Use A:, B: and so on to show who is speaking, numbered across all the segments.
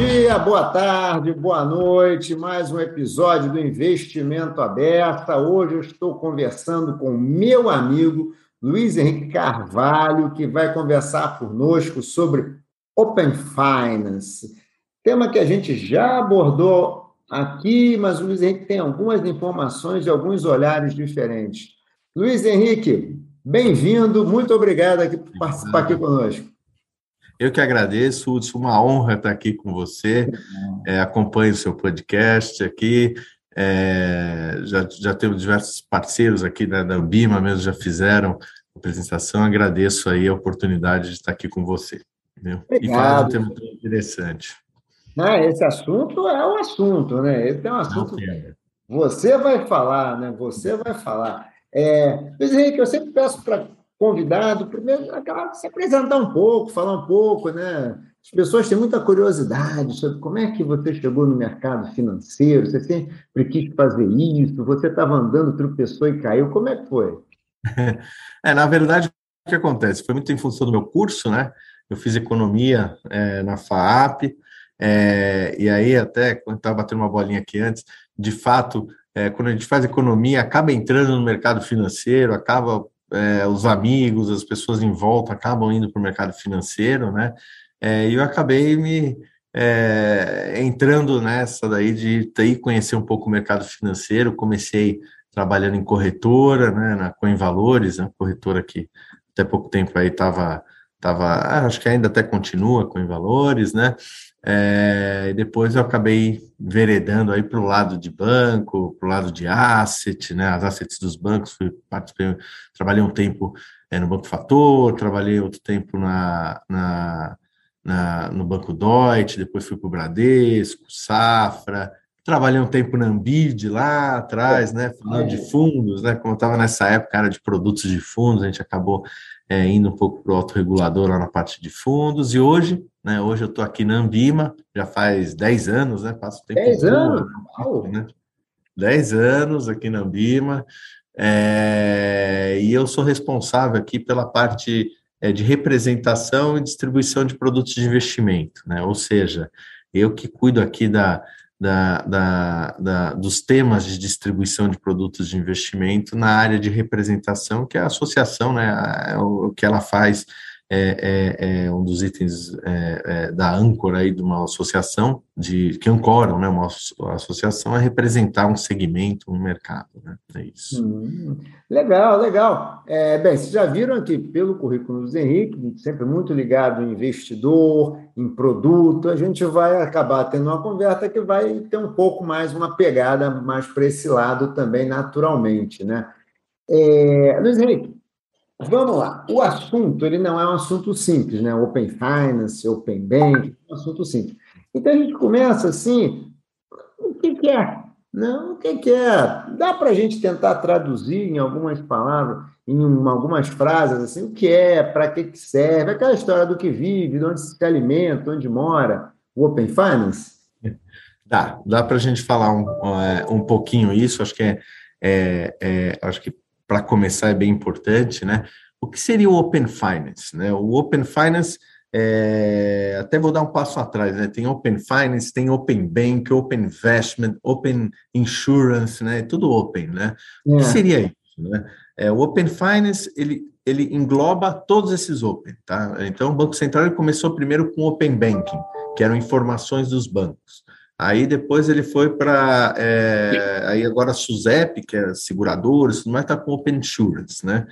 A: dia, boa tarde, boa noite. Mais um episódio do Investimento Aberta. Hoje eu estou conversando com meu amigo Luiz Henrique Carvalho, que vai conversar conosco sobre Open Finance. Tema que a gente já abordou aqui, mas o Luiz Henrique tem algumas informações e alguns olhares diferentes. Luiz Henrique, bem-vindo, muito obrigado aqui por participar aqui conosco.
B: Eu que agradeço, Hudson, uma honra estar aqui com você. É, acompanho o seu podcast aqui. É, já, já temos diversos parceiros aqui da, da Bima mesmo, já fizeram a apresentação. Agradeço aí a oportunidade de estar aqui com você. Viu? E falar um tema tão interessante.
A: Ah, esse assunto é o assunto, né? Esse é um assunto que você vai falar, né? Você vai falar. É, Luiz Henrique, eu sempre peço para convidado, primeiro acaba se apresentar um pouco, falar um pouco, né? As pessoas têm muita curiosidade sobre como é que você chegou no mercado financeiro, você sempre quis fazer isso, você estava andando, tropeçou e caiu, como é que foi?
B: É, na verdade, o que acontece? Foi muito em função do meu curso, né? Eu fiz economia é, na FAAP, é, e aí até, quando estava batendo uma bolinha aqui antes, de fato, é, quando a gente faz economia, acaba entrando no mercado financeiro, acaba é, os amigos, as pessoas em volta acabam indo para o mercado financeiro, né? É, e eu acabei me é, entrando nessa daí de ir conhecer um pouco o mercado financeiro. Comecei trabalhando em corretora, né, na Coin Valores, né, corretora que até pouco tempo aí estava, tava, ah, acho que ainda até continua com Valores, né? É, e depois eu acabei veredando aí para o lado de banco, para o lado de asset, né, as assets dos bancos, fui, participei, trabalhei um tempo é, no Banco Fator, trabalhei outro tempo na, na, na no Banco Deutsche, depois fui para o Bradesco, Safra, trabalhei um tempo na Ambid lá atrás, né, falando de fundos, né, como eu estava nessa época, era de produtos de fundos, a gente acabou é, indo um pouco para o autorregulador lá na parte de fundos, e hoje, né, hoje eu estou aqui na Ambima, já faz 10 anos, né, passo tempo
A: 10 anos?
B: Né, 10 anos aqui na Ambima, é, e eu sou responsável aqui pela parte é, de representação e distribuição de produtos de investimento, né, ou seja, eu que cuido aqui da, da, da, da, dos temas de distribuição de produtos de investimento na área de representação, que é a associação, né, é o que ela faz é, é, é um dos itens é, é, da âncora aí de uma associação, de, que ancoram né, uma associação, é representar um segmento, um mercado. Né? É isso.
A: Hum, legal, legal. É, bem, vocês já viram aqui pelo currículo do Henrique, sempre muito ligado em investidor, em produto, a gente vai acabar tendo uma conversa que vai ter um pouco mais uma pegada mais para esse lado também, naturalmente. Né? É, Luiz Henrique, Vamos lá. O assunto ele não é um assunto simples, né? Open Finance, Open Bank, é um assunto simples. Então a gente começa assim, o que, que é? Não, o que, que é? Dá para a gente tentar traduzir em algumas palavras, em algumas frases, assim, o que é, para que, que serve, aquela história do que vive, de onde se alimenta, onde mora, o Open Finance?
B: Dá, dá para a gente falar um, é, um pouquinho isso, acho que é, é, é acho que para começar é bem importante, né? O que seria o Open Finance? Né? O Open Finance, é, até vou dar um passo atrás, né? Tem Open Finance, tem Open Bank, Open Investment, Open Insurance, né? Tudo Open, né? É. O que é. seria isso? Né? É, o Open Finance, ele, ele engloba todos esses Open, tá? Então, o Banco Central começou primeiro com Open Banking, que eram informações dos bancos. Aí depois ele foi para. É, aí agora a SUSEP, que é seguradora, isso mais está com Open Insurance, né?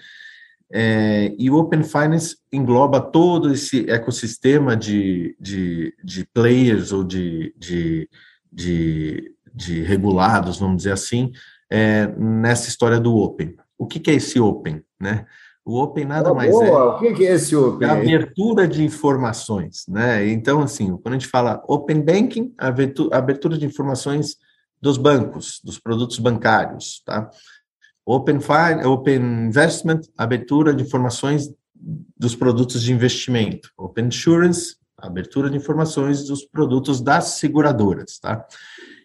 B: É, e o Open Finance engloba todo esse ecossistema de, de, de players ou de, de, de, de, regulados, vamos dizer assim, é, nessa história do Open. O que, que é esse Open? Né? O Open nada mais boa.
A: é. O que é esse Open?
B: A abertura de informações, né? Então, assim, quando a gente fala Open Banking, a abertura de informações dos bancos, dos produtos bancários, tá? Open Fine, Open Investment, abertura de informações dos produtos de investimento. Open Insurance, abertura de informações dos produtos das seguradoras, tá?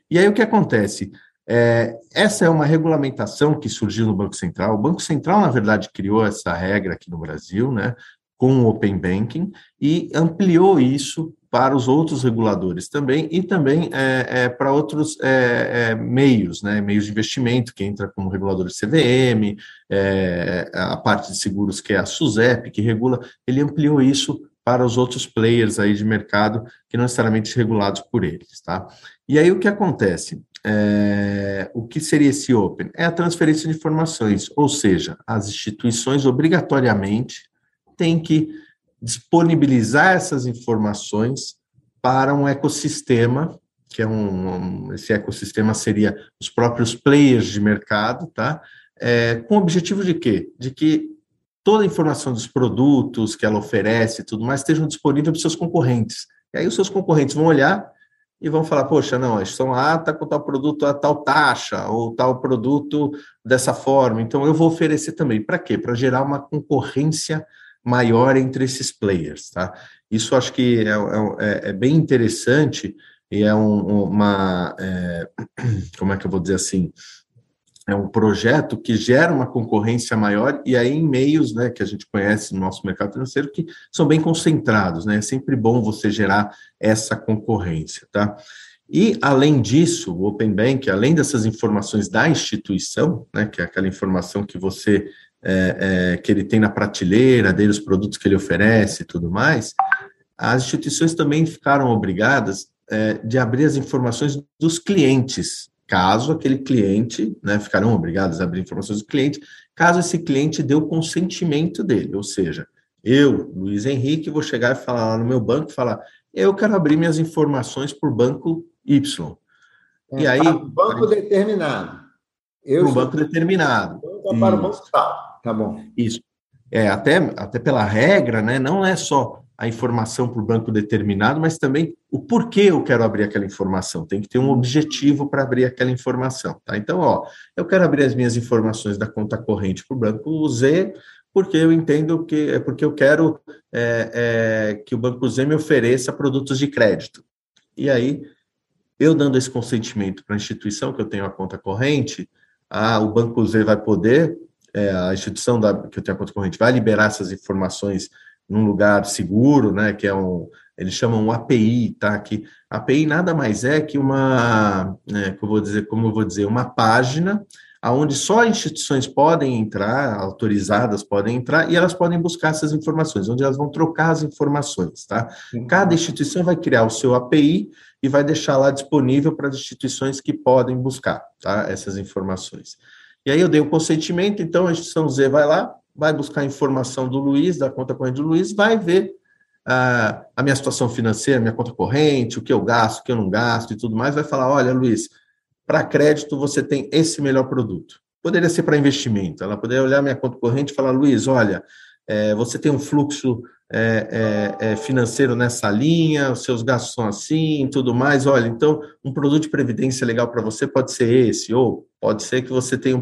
B: E aí o que acontece? É, essa é uma regulamentação que surgiu no Banco Central. O Banco Central, na verdade, criou essa regra aqui no Brasil, né? com o Open Banking e ampliou isso para os outros reguladores também e também é, é, para outros é, é meios, né, meios de investimento, que entra como regulador de CVM, é, a parte de seguros que é a SUSEP, que regula, ele ampliou isso para os outros players aí de mercado que não necessariamente regulados por eles, tá? E aí o que acontece? É, o que seria esse Open? É a transferência de informações, ou seja, as instituições obrigatoriamente têm que disponibilizar essas informações para um ecossistema, que é um, um esse ecossistema seria os próprios players de mercado, tá? É, com o objetivo de quê? De que toda a informação dos produtos que ela oferece e tudo mais estejam disponíveis para os seus concorrentes. E aí os seus concorrentes vão olhar e vão falar, poxa, não, a instituição A está com tal produto a tal taxa, ou tal produto dessa forma, então eu vou oferecer também. Para quê? Para gerar uma concorrência maior entre esses players, tá? Isso acho que é, é, é bem interessante e é um, uma, é, como é que eu vou dizer assim, é um projeto que gera uma concorrência maior e aí em meios, né, que a gente conhece no nosso mercado financeiro que são bem concentrados, né? É sempre bom você gerar essa concorrência, tá? E, além disso, o Open Bank, além dessas informações da instituição, né, que é aquela informação que você é, é, que ele tem na prateleira dele, os produtos que ele oferece e tudo mais, as instituições também ficaram obrigadas é, de abrir as informações dos clientes, caso aquele cliente, né, ficarão obrigados a abrir informações do cliente, caso esse cliente dê o consentimento dele, ou seja, eu, Luiz Henrique, vou chegar e falar lá no meu banco, falar, eu quero abrir minhas informações por banco Y.
A: É, e aí, banco determinado.
B: Para um banco determinado.
A: Para o banco tal. Tá bom.
B: Isso. É, até, até pela regra, né, não é só a informação para o banco determinado, mas também o porquê eu quero abrir aquela informação. Tem que ter um objetivo para abrir aquela informação. Tá? Então, ó, eu quero abrir as minhas informações da conta corrente para o banco Z, porque eu entendo que é porque eu quero é, é, que o banco Z me ofereça produtos de crédito. E aí, eu dando esse consentimento para a instituição que eu tenho a conta corrente, o banco Z vai poder é, a instituição da, que eu tenho a conta corrente vai liberar essas informações num lugar seguro, né, que é um, eles chamam um API, tá, que API nada mais é que uma, né, que vou dizer, como eu vou dizer, uma página aonde só instituições podem entrar, autorizadas podem entrar, e elas podem buscar essas informações, onde elas vão trocar as informações, tá? Cada instituição vai criar o seu API e vai deixar lá disponível para as instituições que podem buscar, tá? Essas informações. E aí eu dei o consentimento, então a instituição Z vai lá, vai buscar a informação do Luiz, da conta corrente do Luiz, vai ver ah, a minha situação financeira, minha conta corrente, o que eu gasto, o que eu não gasto e tudo mais, vai falar, olha, Luiz, para crédito você tem esse melhor produto. Poderia ser para investimento. Ela poderia olhar minha conta corrente e falar, Luiz, olha, é, você tem um fluxo é, é, financeiro nessa linha, os seus gastos são assim, tudo mais. Olha, então um produto de previdência legal para você pode ser esse, ou pode ser que você tenha um,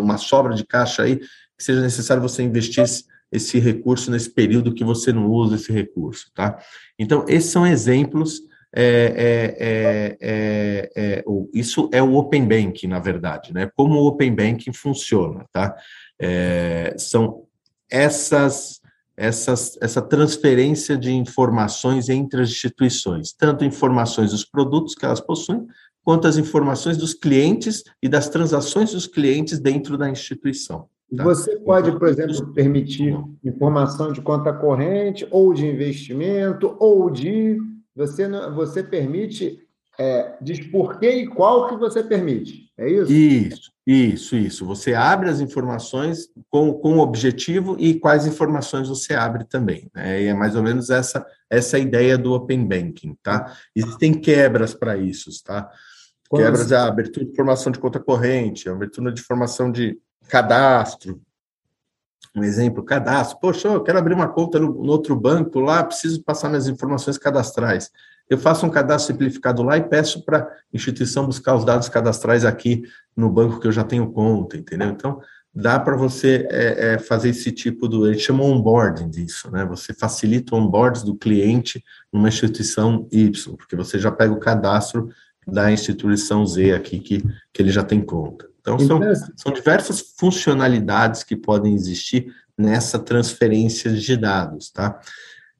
B: uma sobra de caixa aí que seja necessário você investir esse, esse recurso nesse período que você não usa esse recurso, tá? Então esses são exemplos. É, é, é, é isso é o Open Banking, na verdade, né? Como o Open Banking funciona, tá? são essas, essas, essa transferência de informações entre as instituições, tanto informações dos produtos que elas possuem, quanto as informações dos clientes e das transações dos clientes dentro da instituição.
A: Tá? Você pode, por exemplo, permitir informação de conta corrente, ou de investimento, ou de. Você, você permite é, diz por que e qual que você permite. É isso?
B: Isso, isso, isso. Você abre as informações com, com o objetivo e quais informações você abre também. Né? E é mais ou menos essa, essa ideia do Open Banking, tá? Existem quebras para isso, tá? Quebras é a abertura de informação de conta corrente, a abertura de informação de cadastro. Um exemplo, cadastro. Poxa, eu quero abrir uma conta no, no outro banco lá, preciso passar minhas informações cadastrais eu faço um cadastro simplificado lá e peço para a instituição buscar os dados cadastrais aqui no banco que eu já tenho conta, entendeu? Então, dá para você é, é, fazer esse tipo do. Ele chama onboarding disso, né? Você facilita o onboarding do cliente numa instituição Y, porque você já pega o cadastro da instituição Z aqui que, que ele já tem conta. Então, são, são diversas funcionalidades que podem existir nessa transferência de dados, tá?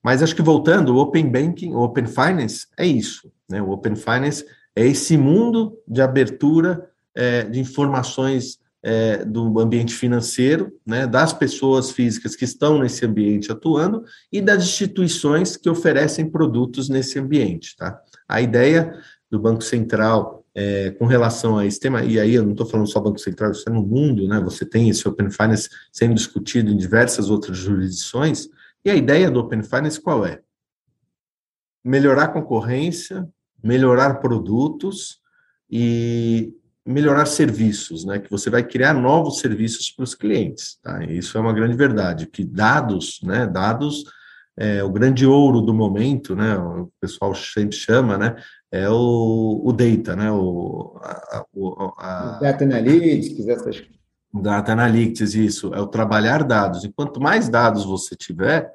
B: Mas acho que voltando, o Open Banking, o Open Finance é isso, né? O Open Finance é esse mundo de abertura é, de informações é, do ambiente financeiro, né, das pessoas físicas que estão nesse ambiente atuando e das instituições que oferecem produtos nesse ambiente. Tá? A ideia do Banco Central é, com relação a esse tema, e aí eu não estou falando só Banco Central, isso é no mundo, né, você tem esse Open Finance sendo discutido em diversas outras jurisdições, e a ideia do Open Finance qual é? Melhorar a concorrência, melhorar produtos e melhorar serviços, né? Que você vai criar novos serviços para os clientes, tá? Isso é uma grande verdade. Que dados, né? Dados é o grande ouro do momento, né? O pessoal sempre chama, né? É o, o data, né? O, a,
A: a, data analytics, essas
B: Data analytics, isso é o trabalhar dados. E quanto mais dados você tiver,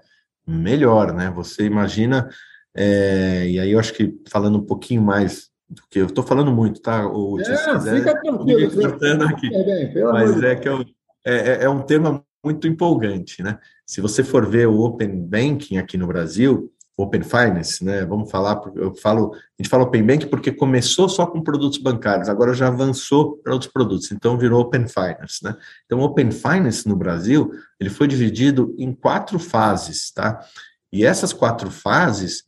B: melhor, né? Você imagina, é, e aí eu acho que falando um pouquinho mais porque eu estou falando muito, tá? O,
A: é, quiser, fica tranquilo.
B: Aqui. É bem, Mas é que eu, é, é, é um tema muito empolgante, né? Se você for ver o Open Banking aqui no Brasil, Open Finance, né? Vamos falar, eu falo, a gente fala Open Banking porque começou só com produtos bancários, agora já avançou para outros produtos, então virou Open Finance, né? Então, Open Finance no Brasil, ele foi dividido em quatro fases, tá? E essas quatro fases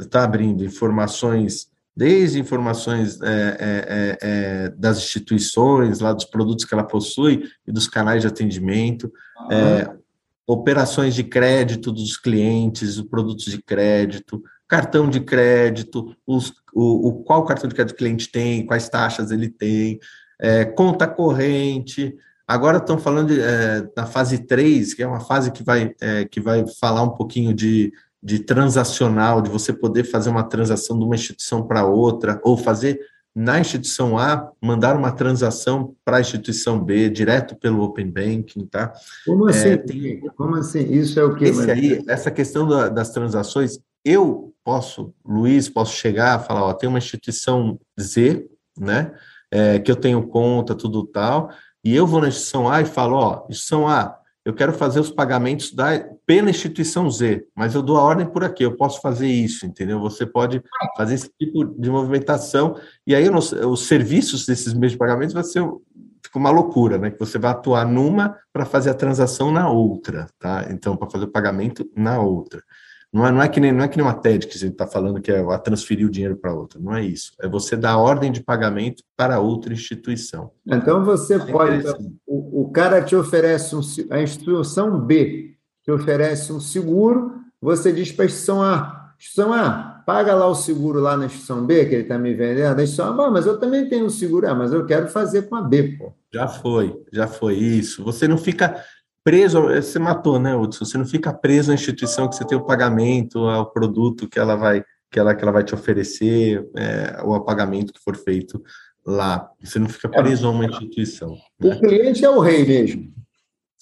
B: está é, abrindo informações desde informações é, é, é, é, das instituições, lá dos produtos que ela possui e dos canais de atendimento, uhum. Operações de crédito dos clientes, os produtos de crédito, cartão de crédito, os, o, o, qual cartão de crédito o cliente tem, quais taxas ele tem, é, conta corrente. Agora estão falando de, na fase 3, que é uma fase que vai, que vai falar um pouquinho de de transacional, de você poder fazer uma transação de uma instituição para outra, ou fazer na instituição A, mandar uma transação para a instituição B, direto pelo Open Banking, tá?
A: Como assim? É, tem... Como assim? Isso é o que?
B: Esse aí, essa questão da, das transações, eu posso, Luiz, posso chegar a falar, ó, tem uma instituição Z, né, é, que eu tenho conta, tudo tal, e eu vou na instituição A e falo, ó, instituição A, eu quero fazer os pagamentos da, pela instituição Z, mas eu dou a ordem por aqui, eu posso fazer isso, entendeu? Você pode fazer esse tipo de movimentação, e aí os serviços desses meios de pagamento vai ser fica uma loucura, né? Que você vai atuar numa para fazer a transação na outra, tá? Então, para fazer o pagamento na outra. Não é, não é, que nem, não é que nem uma TED que a gente está falando que é a transferir o dinheiro para outra. Não é isso. É você dar ordem de pagamento para outra instituição.
A: Então você é pode. O, o, cara te oferece um, a instituição B te oferece um seguro, você diz para a instituição A, instituição A, paga lá o seguro lá na instituição B que ele está me vendendo. A instituição A, mas eu também tenho um seguro, ah, mas eu quero fazer com a B, pô.
B: Já foi, já foi isso. Você não fica preso, você matou, né, Hudson? Você não fica preso à instituição que você tem o pagamento, ao produto que ela vai, que ela, que ela vai te oferecer, é, ou ao pagamento que for feito lá. Você não fica preso a uma instituição.
A: O né? cliente é o rei mesmo.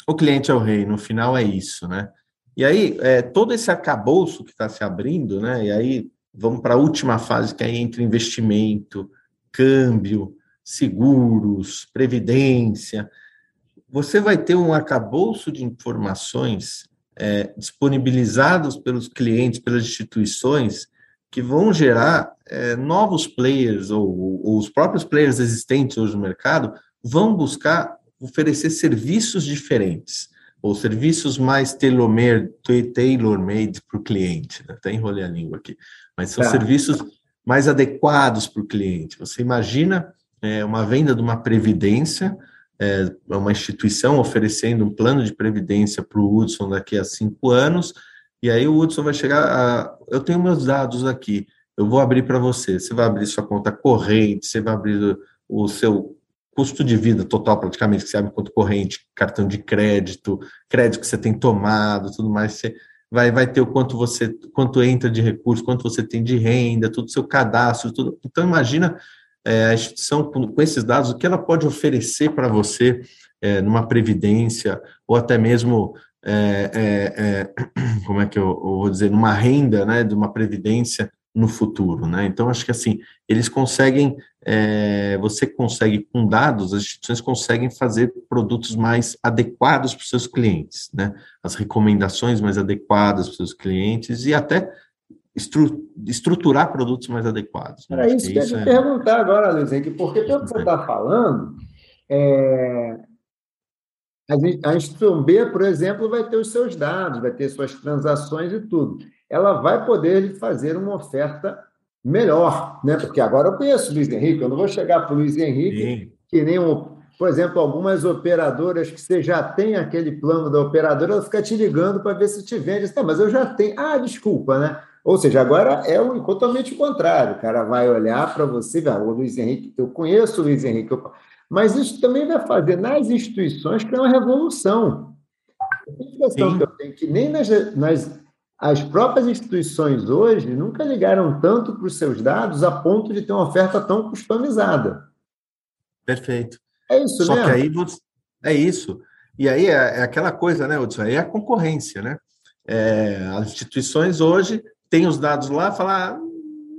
B: O cliente é o rei, no final é isso, né? E aí, é, todo esse arcabouço que está se abrindo, né? E aí, vamos para a última fase, que é entre investimento, câmbio, seguros, previdência você vai ter um arcabouço de informações é, disponibilizados pelos clientes, pelas instituições, que vão gerar é, novos players, ou, ou, os próprios players existentes hoje no mercado, vão buscar oferecer serviços diferentes, ou serviços mais tailor-made tailor para o cliente. Né? Até enrolei a língua aqui. Mas são tá. serviços mais adequados para o cliente. Você imagina é, uma venda de uma previdência é, uma instituição oferecendo um plano de previdência para o Hudson daqui a cinco anos, e aí o Hudson vai chegar, a, eu tenho meus dados aqui, eu vou abrir para você, você vai abrir sua conta corrente, você vai abrir o, seu custo de vida total, praticamente, que você abre conta corrente, cartão de crédito, crédito que você tem tomado, tudo mais, você vai, vai ter o quanto você, quanto entra de recursos, quanto você tem de renda, tudo seu cadastro, tudo. Então, imagina é, a instituição, com, esses dados, o que ela pode oferecer para você é, numa previdência, ou até mesmo, é, é, é como é que eu, eu, vou dizer, numa renda, né, de uma previdência no futuro, né? Então, acho que assim, eles conseguem, é, você consegue, com dados, as instituições conseguem fazer produtos mais adequados para os seus clientes, né? As recomendações mais adequadas para os seus clientes e até estru estruturar produtos mais adequados.
A: Né? Era isso que eu ia te é... perguntar agora, Luiz Henrique, porque pelo que você está falando, é... a instituição B, por exemplo, vai ter os seus dados, vai ter suas transações e tudo ela vai poder fazer uma oferta melhor, né? Porque agora eu conheço o Luiz Henrique, eu não vou chegar para o Luiz Henrique Sim. que nem um, por exemplo, algumas operadoras que você já tem aquele plano da operadora, ela fica te ligando para ver se te vende. Tá, mas eu já tenho. Ah, desculpa, né? Ou seja, agora é o, totalmente o contrário. O cara vai olhar para você, vai, o Luiz Henrique, eu conheço o Luiz Henrique, eu... mas isso também vai fazer nas instituições que é uma revolução. A questão que eu tenho que nem nas, nas as próprias instituições hoje nunca ligaram tanto para os seus dados a ponto de ter uma oferta tão customizada.
B: Perfeito.
A: É isso,
B: Só mesmo? que aí é isso. E aí é, é, aquela coisa, né, Hudson? Aí é a concorrência, né? É, as instituições hoje têm os dados lá, falar ah,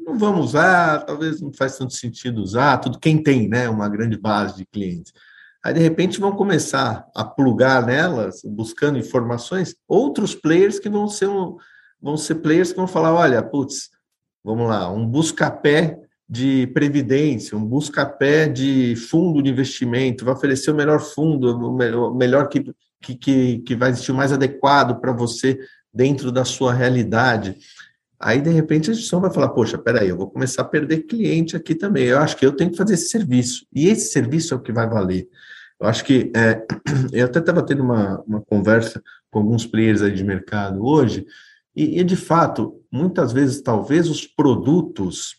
B: não vamos usar, talvez não faz tanto sentido usar, tudo quem tem, né, uma grande base de clientes. Aí, de repente, vão começar a plugar nelas, buscando informações, outros players que vão ser, um, vão ser players que vão falar: olha, putz, vamos lá, um busca-pé de previdência, um busca-pé de fundo de investimento, vai oferecer o melhor fundo, o melhor que, que, que vai existir o mais adequado para você dentro da sua realidade. Aí, de repente, a instituição vai falar: Poxa, peraí, eu vou começar a perder cliente aqui também. Eu acho que eu tenho que fazer esse serviço. E esse serviço é o que vai valer. Eu acho que é, eu até estava tendo uma, uma conversa com alguns players aí de mercado hoje, e, e, de fato, muitas vezes, talvez os produtos,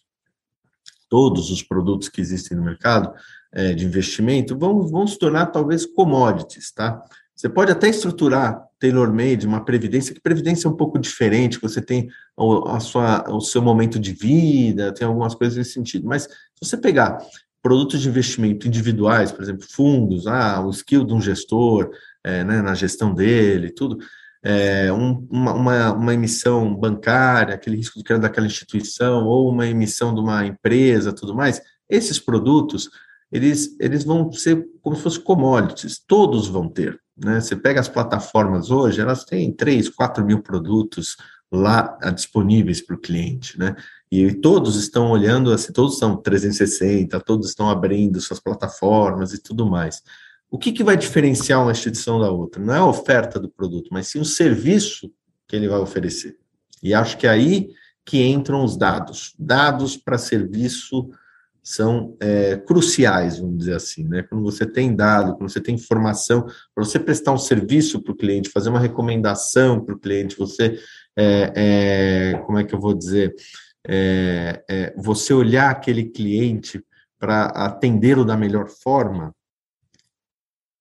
B: todos os produtos que existem no mercado é, de investimento, vão, vão se tornar talvez commodities, tá? Você pode até estruturar tailor-made, uma previdência, que previdência é um pouco diferente, você tem a sua, o seu momento de vida, tem algumas coisas nesse sentido. Mas se você pegar produtos de investimento individuais, por exemplo, fundos, ah, o skill de um gestor, é, né, na gestão dele, tudo, é, um, uma, uma, emissão bancária, aquele risco de crédito daquela instituição, ou uma emissão de uma empresa, tudo mais, esses produtos, eles, eles vão ser como se fossem commodities, todos vão ter. Né? Você pega as plataformas hoje, elas têm 3, 4 mil produtos lá disponíveis para o cliente, né? E todos estão olhando, assim, todos são 360, todos estão abrindo suas plataformas e tudo mais. O que, que vai diferenciar uma instituição da outra? Não é a oferta do produto, mas sim o serviço que ele vai oferecer. E acho que é aí que entram os dados. Dados para serviço são é, cruciais, vamos dizer assim, né? Quando você tem dado, quando você tem informação, para você prestar um serviço para o cliente, fazer uma recomendação para o cliente, você, é, é, como é que eu vou dizer, é, é, você olhar aquele cliente para atendê-lo da melhor forma,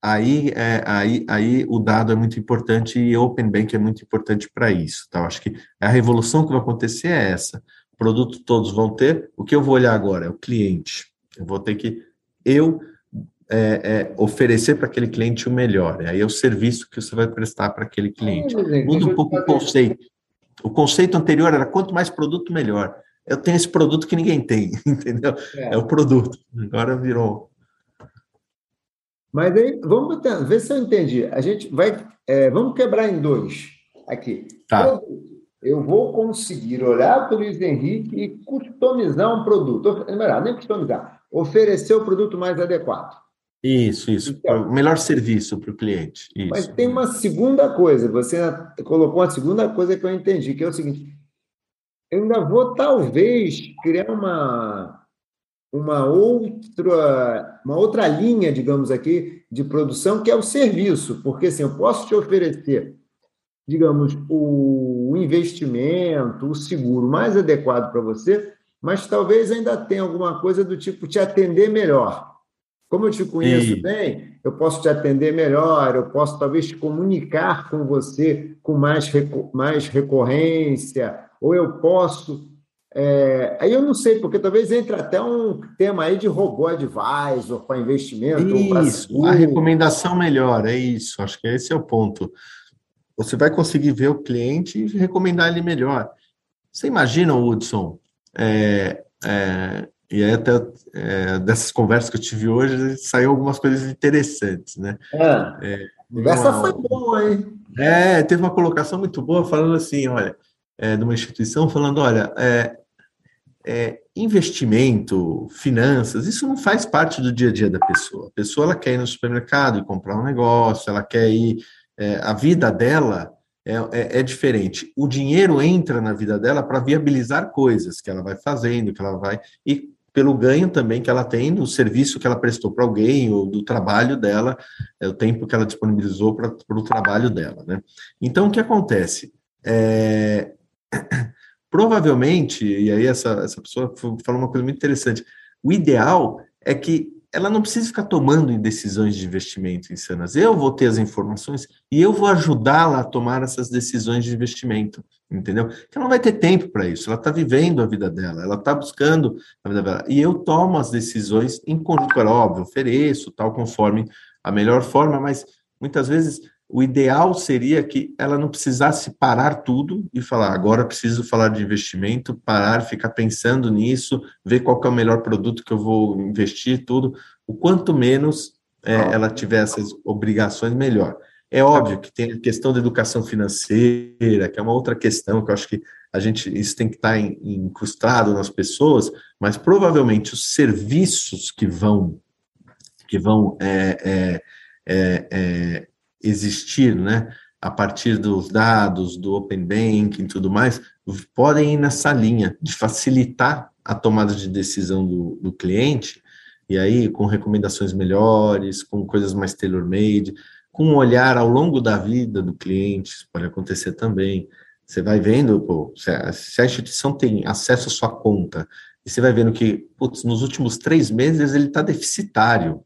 B: aí, é, aí, aí o dado é muito importante e Open Bank é muito importante para isso. Tá? acho que a revolução que vai acontecer é essa. Produto todos vão ter. O que eu vou olhar agora é o cliente. Eu vou ter que eu é, é, oferecer para aquele cliente o melhor. Aí é o serviço que você vai prestar para aquele cliente. Muda um pouco o conceito. O conceito anterior era quanto mais produto, melhor. Eu tenho esse produto que ninguém tem, entendeu? É, é o produto. Agora virou.
A: Mas aí, vamos ver se eu entendi. A gente vai. É, vamos quebrar em dois aqui.
B: Tá.
A: Eu vou conseguir olhar para o Luiz Henrique e customizar um produto. Melhor, nem customizar. Oferecer o produto mais adequado.
B: Isso, isso. Então, o melhor serviço para o cliente. Isso.
A: Mas tem uma segunda coisa, você colocou uma segunda coisa que eu entendi, que é o seguinte: eu ainda vou, talvez, criar uma, uma, outra, uma outra linha, digamos aqui, de produção, que é o serviço, porque assim, eu posso te oferecer, digamos, o investimento, o seguro mais adequado para você, mas talvez ainda tenha alguma coisa do tipo te atender melhor. Como eu te conheço bem, eu posso te atender melhor, eu posso talvez te comunicar com você com mais, mais recorrência, ou eu posso. É... aí eu não sei, porque talvez entre até um tema aí de robô advisor para investimento.
B: Isso, a recomendação melhor, é isso. Acho que esse é o ponto. Você vai conseguir ver o cliente e recomendar ele melhor. Você imagina, Hudson, é, é, e aí até é, dessas conversas que eu tive hoje, saiu algumas coisas interessantes, né?
A: É, essa foi boa, hein?
B: É, teve uma colocação muito boa falando assim, olha, é, de uma instituição falando, olha, é, é, investimento, finanças, isso não faz parte do dia a dia da pessoa. A pessoa ela quer ir no supermercado e comprar um negócio, ela quer ir. É, a vida dela é, é, é, diferente. O dinheiro entra na vida dela para viabilizar coisas que ela vai fazendo, que ela vai. E pelo ganho também que ela tem do serviço que ela prestou para alguém, ou do trabalho dela, é o tempo que ela disponibilizou para o trabalho dela. Né? Então, o que acontece? É, Provavelmente, e aí essa, essa pessoa falou uma coisa muito interessante, o ideal é que ela não precisa ficar tomando decisões de investimento insanas. Eu vou ter as informações e eu vou ajudá-la a tomar essas decisões de investimento, entendeu? Que ela não vai ter tempo para isso, ela está vivendo a vida dela, ela está buscando a vida dela. E eu tomo as decisões em conjunto com ela, óbvio, ofereço, tal, conforme a melhor forma, mas muitas vezes o ideal seria que ela não precisasse parar tudo e falar, agora preciso falar de investimento, parar, ficar pensando nisso, ver qual é o melhor produto que eu vou investir, tudo. O quanto menos é, ela tiver essas obrigações, melhor. É óbvio que tem a questão da educação financeira, que é uma outra questão que eu acho que a gente isso tem que estar incrustado nas pessoas, mas provavelmente os serviços que vão que vão é, é, é, é existir, né, a partir dos dados, do Open Banking e tudo mais, podem ir nessa linha de facilitar a tomada de decisão do, do cliente, e aí com recomendações melhores, com coisas mais tailor-made, com um olhar ao longo da vida do cliente, isso pode acontecer também. Você vai vendo, pô, se, a, instituição tem acesso à sua conta, e você vai vendo que, putz, nos últimos três meses ele está deficitário,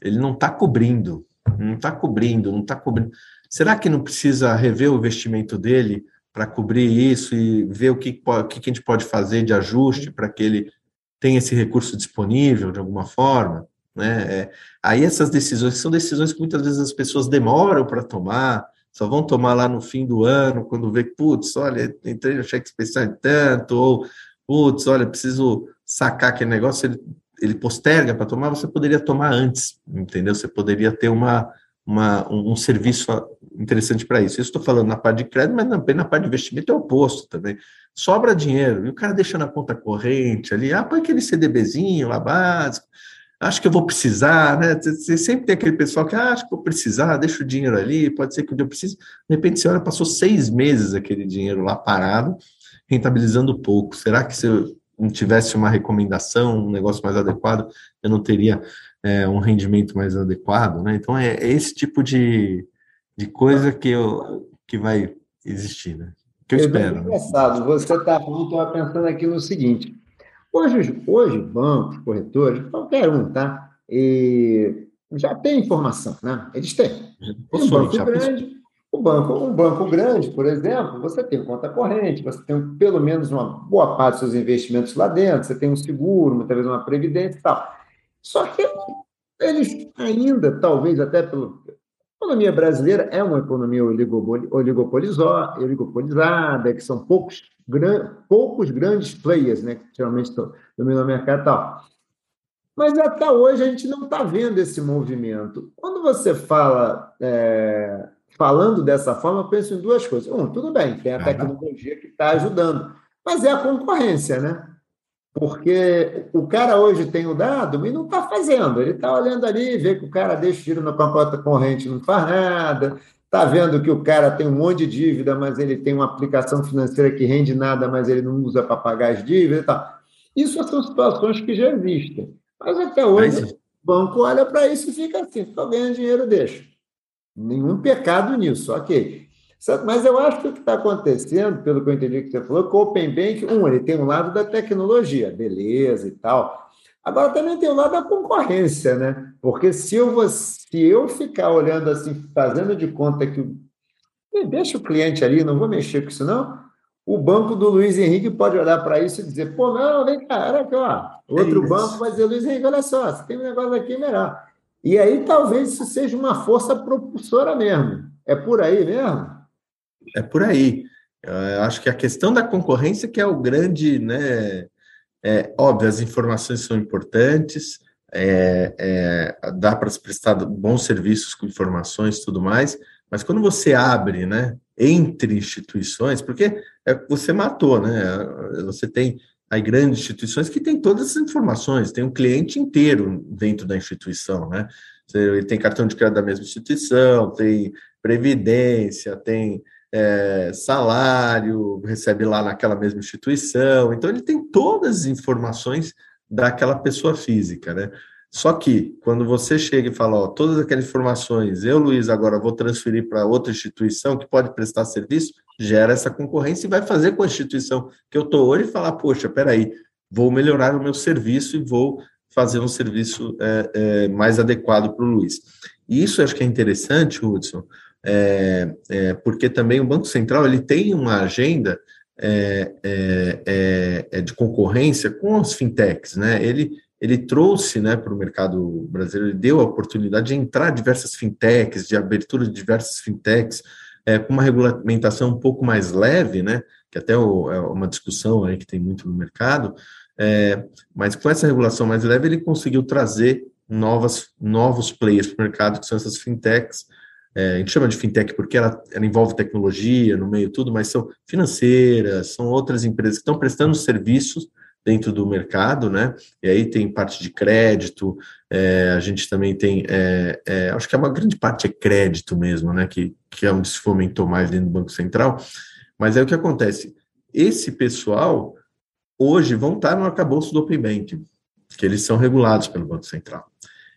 B: ele não está cobrindo, não está cobrindo, não está cobrindo. Será que não precisa rever o investimento dele para cobrir isso e ver o que, o que a gente pode fazer de ajuste para que ele tenha esse recurso disponível de alguma forma? Né? É, aí essas decisões são decisões que muitas vezes as pessoas demoram para tomar, só vão tomar lá no fim do ano, quando vê que, putz, olha, entrei no cheque especial em tanto, ou, putz, olha, preciso sacar aquele negócio, ele ele posterga para tomar, você poderia tomar antes, entendeu? Você poderia ter uma, uma um, um serviço interessante para isso. Eu estou falando na parte de crédito, mas também na parte de investimento é o oposto também. Sobra dinheiro, e o cara deixa na conta corrente ali, ah, põe aquele CDBzinho lá básico, acho que eu vou precisar, né? Você sempre tem aquele pessoal que ah, acho que vou precisar, deixa o dinheiro ali, pode ser que eu precise. De repente, você olha, passou seis meses aquele dinheiro lá parado, rentabilizando pouco. Será que você não tivesse uma recomendação, um negócio mais adequado, eu não teria é, um rendimento mais adequado, né? Então é, é, esse tipo de, de coisa que, eu, que vai existir, né? Que eu espero. Né?
A: Engraçado, você está estava pensando aqui no seguinte: hoje, hoje bancos, corretores, qualquer um, tá? E já tem informação, né? Eles têm. Um banco grande, o banco, um banco grande, por exemplo, você tem conta corrente, você tem pelo menos uma boa parte dos seus investimentos lá dentro, você tem um seguro, muitas vezes uma previdência e tal. Só que eles ainda, talvez até pela economia brasileira, é uma economia oligopolizada, que são poucos, gran, poucos grandes players, né, que geralmente dominam o mercado e tal. Mas até hoje a gente não está vendo esse movimento. Quando você fala é, falando dessa forma, eu penso em duas coisas. Um, tudo bem, tem a tecnologia que está ajudando, mas é a concorrência, né? Porque o cara hoje tem o dado e não está fazendo. Ele está olhando ali, vê que o cara deixa o dinheiro na conta corrente não faz nada, está vendo que o cara tem um monte de dívida, mas ele tem uma aplicação financeira que rende nada, mas ele não usa para pagar as dívidas e tal. Isso são situações que já existem. Mas até hoje, mas... o banco olha para isso e fica assim: estou ganhando dinheiro, deixa. Nenhum pecado nisso, ok. Mas eu acho que o que está acontecendo, pelo que eu entendi que você falou, que o Open Bank, um, ele tem um lado da tecnologia, beleza e tal. Agora também tem o um lado da concorrência, né? Porque se eu, vou, se eu ficar olhando assim, fazendo de conta que. Deixa o cliente ali, não vou mexer com isso, não. O banco do Luiz Henrique pode olhar para isso e dizer: pô, não, vem cá, olha aqui, ó. Outro é banco vai dizer: Luiz Henrique, olha só, você tem um negócio aqui melhor. E aí talvez isso seja uma força propulsora mesmo. É por aí mesmo?
B: É por aí. Eu acho que a questão da concorrência que é o grande, né? É, óbvio, as informações são importantes, é, é, dá para se prestar bons serviços com informações e tudo mais, mas quando você abre, né, entre instituições, porque é, você matou, né? Você tem aí grandes instituições que têm todas as informações, tem um cliente inteiro dentro da instituição, né? Ele tem cartão de crédito da mesma instituição, tem previdência, tem é, salário, recebe lá naquela mesma instituição, então ele tem todas as informações daquela pessoa física, né? Só que quando você chega e fala, ó, todas aquelas informações, eu, Luiz, agora vou transferir para outra instituição que pode prestar serviço, gera essa concorrência e vai fazer com a instituição que eu estou hoje falar, poxa, peraí, vou melhorar o meu serviço e vou fazer um serviço é, é, mais adequado para o Luiz. E isso acho que é interessante, Hudson, é, é, porque também o Banco Central ele tem uma agenda é, é, de concorrência com as fintechs, né? Ele, ele trouxe né, para o mercado brasileiro, ele deu a oportunidade de entrar diversas fintechs, de abertura de diversas fintechs, com uma regulamentação um pouco mais leve, né? Que até o, é uma discussão aí que tem muito no mercado, mas com essa regulação mais leve, ele conseguiu trazer novas, novos players para o mercado, que são essas fintechs, é, a gente chama de fintech porque ela, ela, envolve tecnologia no meio tudo, mas são financeiras, são outras empresas que estão prestando serviços dentro do mercado, né? E aí tem parte de crédito, é, a gente também tem, é, é acho que é uma grande parte é crédito mesmo, né? Que, que é onde se fomentou mais dentro do Banco Central. Mas é o que acontece. Esse pessoal hoje vão estar no arcabouço do Open Banking, que eles são regulados pelo Banco Central.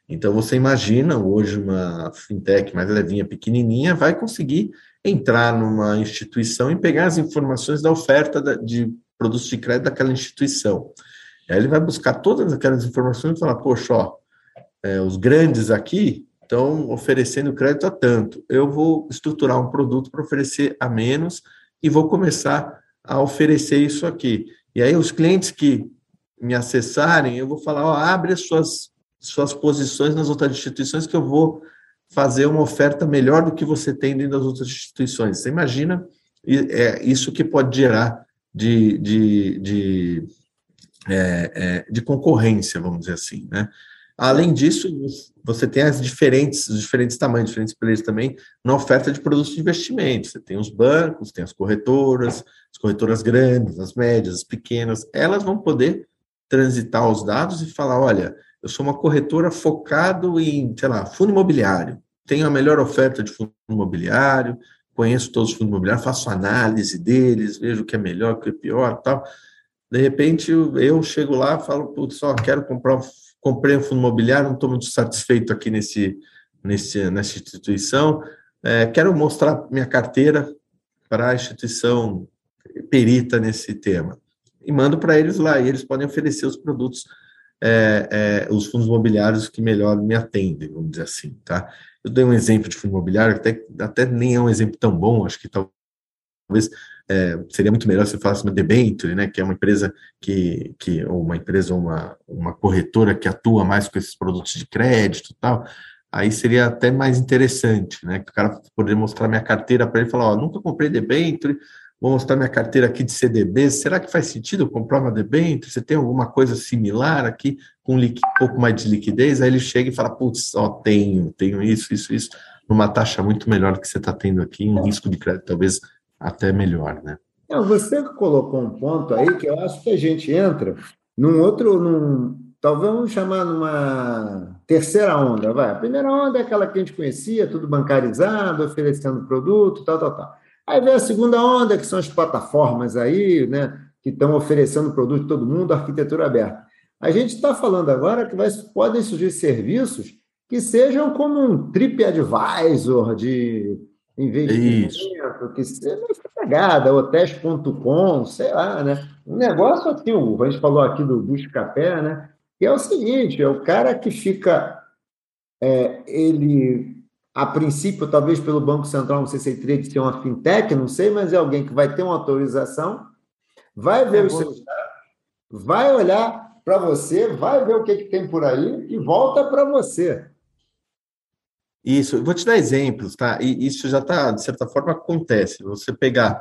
B: Então, você imagina hoje uma fintech mais levinha, pequenininha, vai conseguir entrar numa instituição e pegar as informações da oferta de produtos de crédito daquela instituição. Aí ele vai buscar todas aquelas informações e falar, poxa, ó, é, os grandes aqui estão oferecendo crédito a tanto. Eu vou estruturar um produto para oferecer a menos e vou começar a oferecer isso aqui. E aí os clientes que me acessarem, eu vou falar, ó, abre as suas suas posições nas outras instituições que eu vou fazer uma oferta melhor do que você tem dentro das outras instituições. Você imagina é isso que pode gerar de, de, de, é, é, de concorrência, vamos dizer assim, né? Além disso, você tem as diferentes, os diferentes tamanhos, diferentes players também na oferta de produtos de investimento. Você tem os bancos, tem as corretoras, as corretoras grandes, as médias, as pequenas, elas vão poder transitar os dados e falar, olha, eu sou uma corretora focado em, sei lá, fundo imobiliário. Tenho a melhor oferta de fundo imobiliário, conheço todos os fundos imobiliários, faço análise deles, vejo o que é melhor, o que é pior tal. De repente, eu chego lá falo, putz, só quero comprar, comprei um fundo imobiliário, não estou muito satisfeito aqui nesse, nesse, nessa instituição, é, quero mostrar minha carteira para a instituição perita nesse tema. E mando para eles lá, e eles podem oferecer os produtos é, é, os fundos imobiliários que melhor me atendem, vamos dizer assim, tá? Eu dei um exemplo de fundo imobiliário, até, até nem é um exemplo tão bom, acho que talvez é, seria muito melhor se falasse uma debenture, né, que é uma empresa que, que ou uma empresa, uma, uma corretora que atua mais com esses produtos de crédito e tal, aí seria até mais interessante, né, que o cara poderia mostrar minha carteira para ele e falar, ó, nunca comprei debenture, vou mostrar minha carteira aqui de CDB, será que faz sentido comprar uma debênture? Você tem alguma coisa similar aqui, com um pouco mais de liquidez? Aí ele chega e fala, putz, ó, tenho, tenho isso, isso, isso, numa taxa muito melhor que você está tendo aqui, um risco de crédito talvez até melhor, né?
A: Não, você colocou um ponto aí que eu acho que a gente entra num outro, num, talvez vamos chamar numa terceira onda, vai. A primeira onda é aquela que a gente conhecia, tudo bancarizado, oferecendo produto, tal, tal, tal. Aí vem a segunda onda, que são as plataformas aí, né, que estão oferecendo produto todo mundo, arquitetura aberta. A gente está falando agora que vai, podem surgir serviços que sejam como um TripAdvisor de investimento, Isso. que seja pegada, hotéis.com, sei lá, né? Um negócio assim, a gente falou aqui do Buscapé, né? Que é o seguinte, é o cara que fica, é, ele a princípio, talvez pelo Banco Central, não sei se ele teria que ser uma fintech, não sei, mas é alguém que vai ter uma autorização, vai ver é os seus dados, vai olhar para você, vai ver o que, que tem por aí e volta para você.
B: Isso, eu vou te dar exemplos, tá? E isso já está, de certa forma, acontece. Você pegar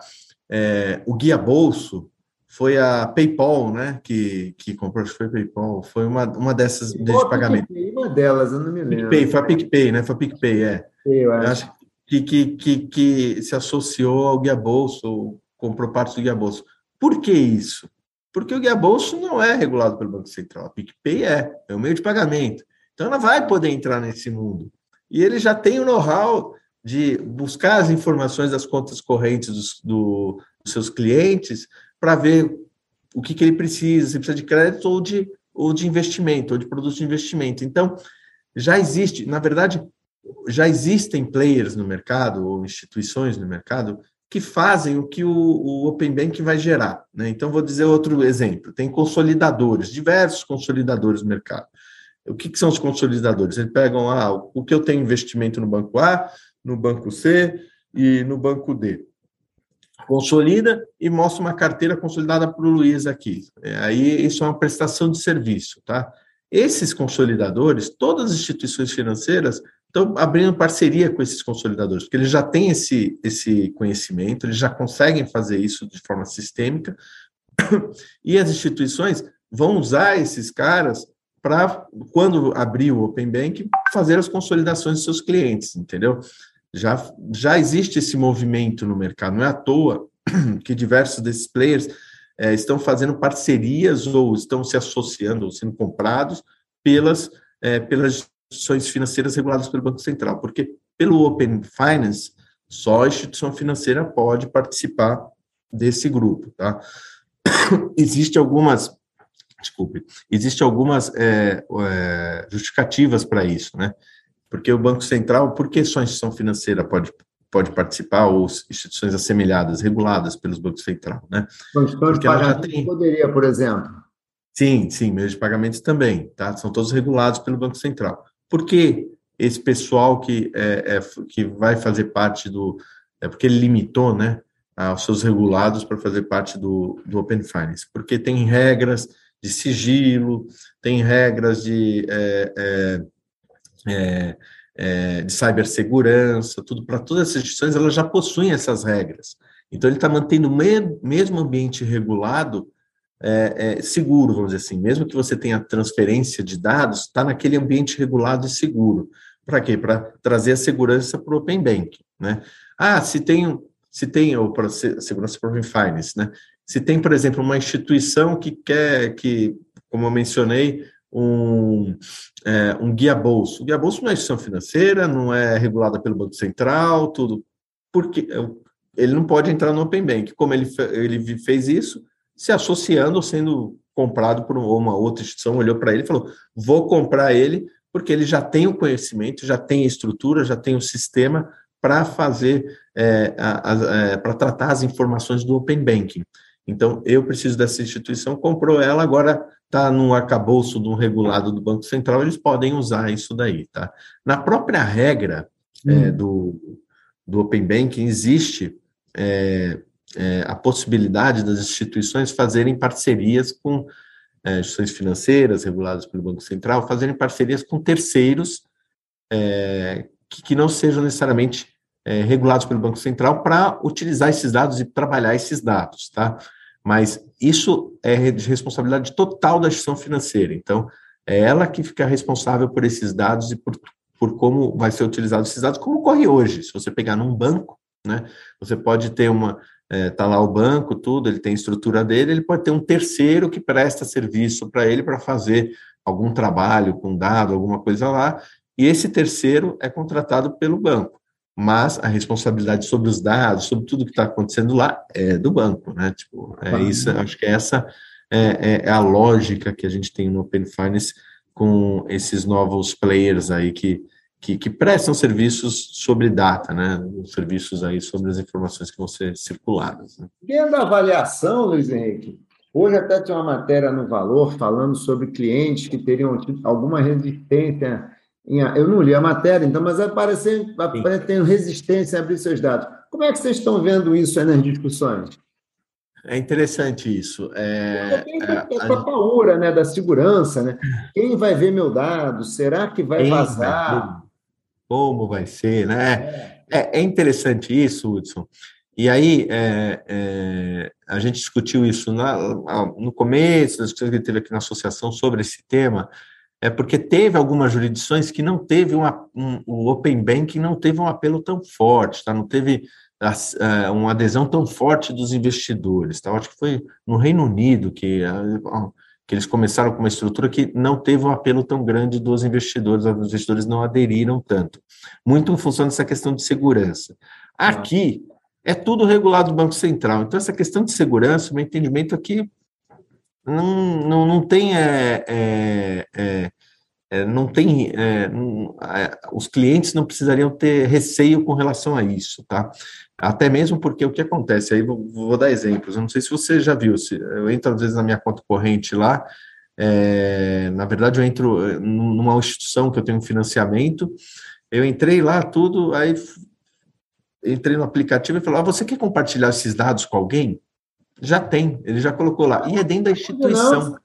B: é, o guia bolso foi a PayPal, né? Que, que comprou, foi PayPal, foi uma, uma dessas de pagamento.
A: PicPay, uma delas, eu não me lembro.
B: PicPay, foi a PicPay, né? Foi a PicPay, é. Eu acho. Eu acho que, que, que, que se associou ao guia bolso, comprou parte do guia bolso. Por que isso? Porque o guia bolso não é regulado pelo Banco Central, a PicPay é, é o meio de pagamento. Então ela vai poder entrar nesse mundo. E ele já tem o know-how de buscar as informações das contas correntes dos, do, dos seus clientes para ver o que, que ele precisa, se precisa de crédito ou de, ou de investimento, ou de produto de investimento. Então, já existe, na verdade, já existem players no mercado, ou instituições no mercado, que fazem o que o, o Open Bank vai gerar. Né? Então, vou dizer outro exemplo: tem consolidadores, diversos consolidadores no mercado. O que, que são os consolidadores? Eles pegam ah, o que eu tenho investimento no banco A, no banco C e no banco D. Consolida e mostra uma carteira consolidada para o Luiz aqui. É, aí isso é uma prestação de serviço, tá? Esses consolidadores, todas as instituições financeiras estão abrindo parceria com esses consolidadores, porque eles já têm esse, esse conhecimento, eles já conseguem fazer isso de forma sistêmica, e as instituições vão usar esses caras para, quando abrir o Open Bank, fazer as consolidações de seus clientes, entendeu? Já, já existe esse movimento no mercado, não é à toa que diversos desses players é, estão fazendo parcerias ou estão se associando ou sendo comprados pelas, é, pelas instituições financeiras reguladas pelo Banco Central, porque pelo Open Finance, só a instituição financeira pode participar desse grupo, tá? Existe algumas desculpe, existe algumas é, é, justificativas para isso, né? Porque o Banco Central, por que só a instituição financeira pode, pode participar, ou instituições assemelhadas, reguladas pelos bancos central, né?
A: Mas Porque ela já tem... poderia, por exemplo.
B: Sim, sim, meios de pagamentos também, tá? São todos regulados pelo Banco Central. Por que esse pessoal que, é, é que vai fazer parte do... É porque ele limitou, né? Aos seus regulados para fazer parte do, do Open Finance, porque tem regras de sigilo, tem regras de, é, é, é, é de cibersegurança, tudo para todas as instituições, elas já possuem essas regras. Então, ele está mantendo o mesmo ambiente regulado é, é, seguro, vamos dizer assim. Mesmo que você tenha transferência de dados, está naquele ambiente regulado e seguro. Para quê? Para trazer a segurança para o Open Bank. Né? Ah, se tem, se tem ou para segurança para o Open Finance, né? Se tem, por exemplo, uma instituição que quer que, como eu mencionei, um, é, um guia bolso. O guia bolso não é instituição financeira, não é regulada pelo Banco Central, tudo. Porque ele não pode entrar no Open Bank. Como ele, ele fez isso? Se associando ou sendo comprado por uma outra instituição, olhou para ele e falou: vou comprar ele, porque ele já tem o conhecimento, já tem a estrutura, já tem o sistema para fazer, é, é, para tratar as informações do Open Banking. Então, eu preciso dessa instituição, comprou ela, agora está no arcabouço do regulado do Banco Central, eles podem usar isso daí, tá? Na própria regra é, hum. é, do, do Open Banking, existe é, é, a possibilidade das instituições fazerem parcerias com é, instituições financeiras reguladas pelo Banco Central, fazerem parcerias com terceiros é, que, que, não sejam necessariamente regulados pelo Banco Central para utilizar esses dados e trabalhar esses dados, tá? Mas isso é de responsabilidade total da instituição financeira. Então, é ela que fica responsável por esses dados e por, por como vai ser utilizado esses dados, como ocorre hoje. Se você pegar num banco, né, você pode ter uma, é, tá lá o banco, tudo, ele tem a estrutura dele, ele pode ter um terceiro que presta serviço para ele para fazer algum trabalho com dado, alguma coisa lá, e esse terceiro é contratado pelo banco mas a responsabilidade sobre os dados, sobre tudo que está acontecendo lá, é do banco, né? Tipo, é isso, acho que essa é, é, é, a lógica que a gente tem no Open Finance com esses novos players aí que, que, que prestam serviços sobre data, né? Serviços aí sobre as informações que vão ser circuladas. Né?
A: Vendo a avaliação, Luiz Henrique, hoje até tem uma matéria no Valor falando sobre clientes que teriam tido alguma resistência eu não li a matéria, então, mas aparece, tem resistência a abrir seus dados. Como é que vocês estão vendo isso aí nas discussões?
B: É interessante isso. É,
A: tem a, a, a paura né, da segurança, né? Quem vai ver meu dado? Será que vai vazar?
B: Como vai ser, né? É, é interessante isso, Hudson. E aí, é, é, a gente discutiu isso na, no começo, das discussões que teve aqui na associação sobre esse tema, é porque teve algumas jurisdições que não teve uma, um, o Open Banking não teve um apelo tão forte, tá? não teve a, uma adesão tão forte dos investidores. Tá? acho que foi no Reino Unido que, que eles começaram com uma estrutura que não teve um apelo tão grande dos investidores, os investidores não aderiram tanto, muito em função dessa questão de segurança. Aqui, é tudo regulado do Banco Central. Então, essa questão de segurança, o meu entendimento aqui não, não, não tem. É, é, é, é não tem é, não, é, os clientes não precisariam ter receio com relação a isso, tá? Até mesmo porque o que acontece, aí vou, vou dar exemplos, eu não sei se você já viu, se, eu entro às vezes na minha conta corrente lá, na verdade eu entro numa instituição que eu tenho financiamento, eu entrei lá, tudo, aí entrei no aplicativo e falou: ah, você quer compartilhar esses dados com alguém? Já tem, ele já colocou lá. E é dentro da instituição.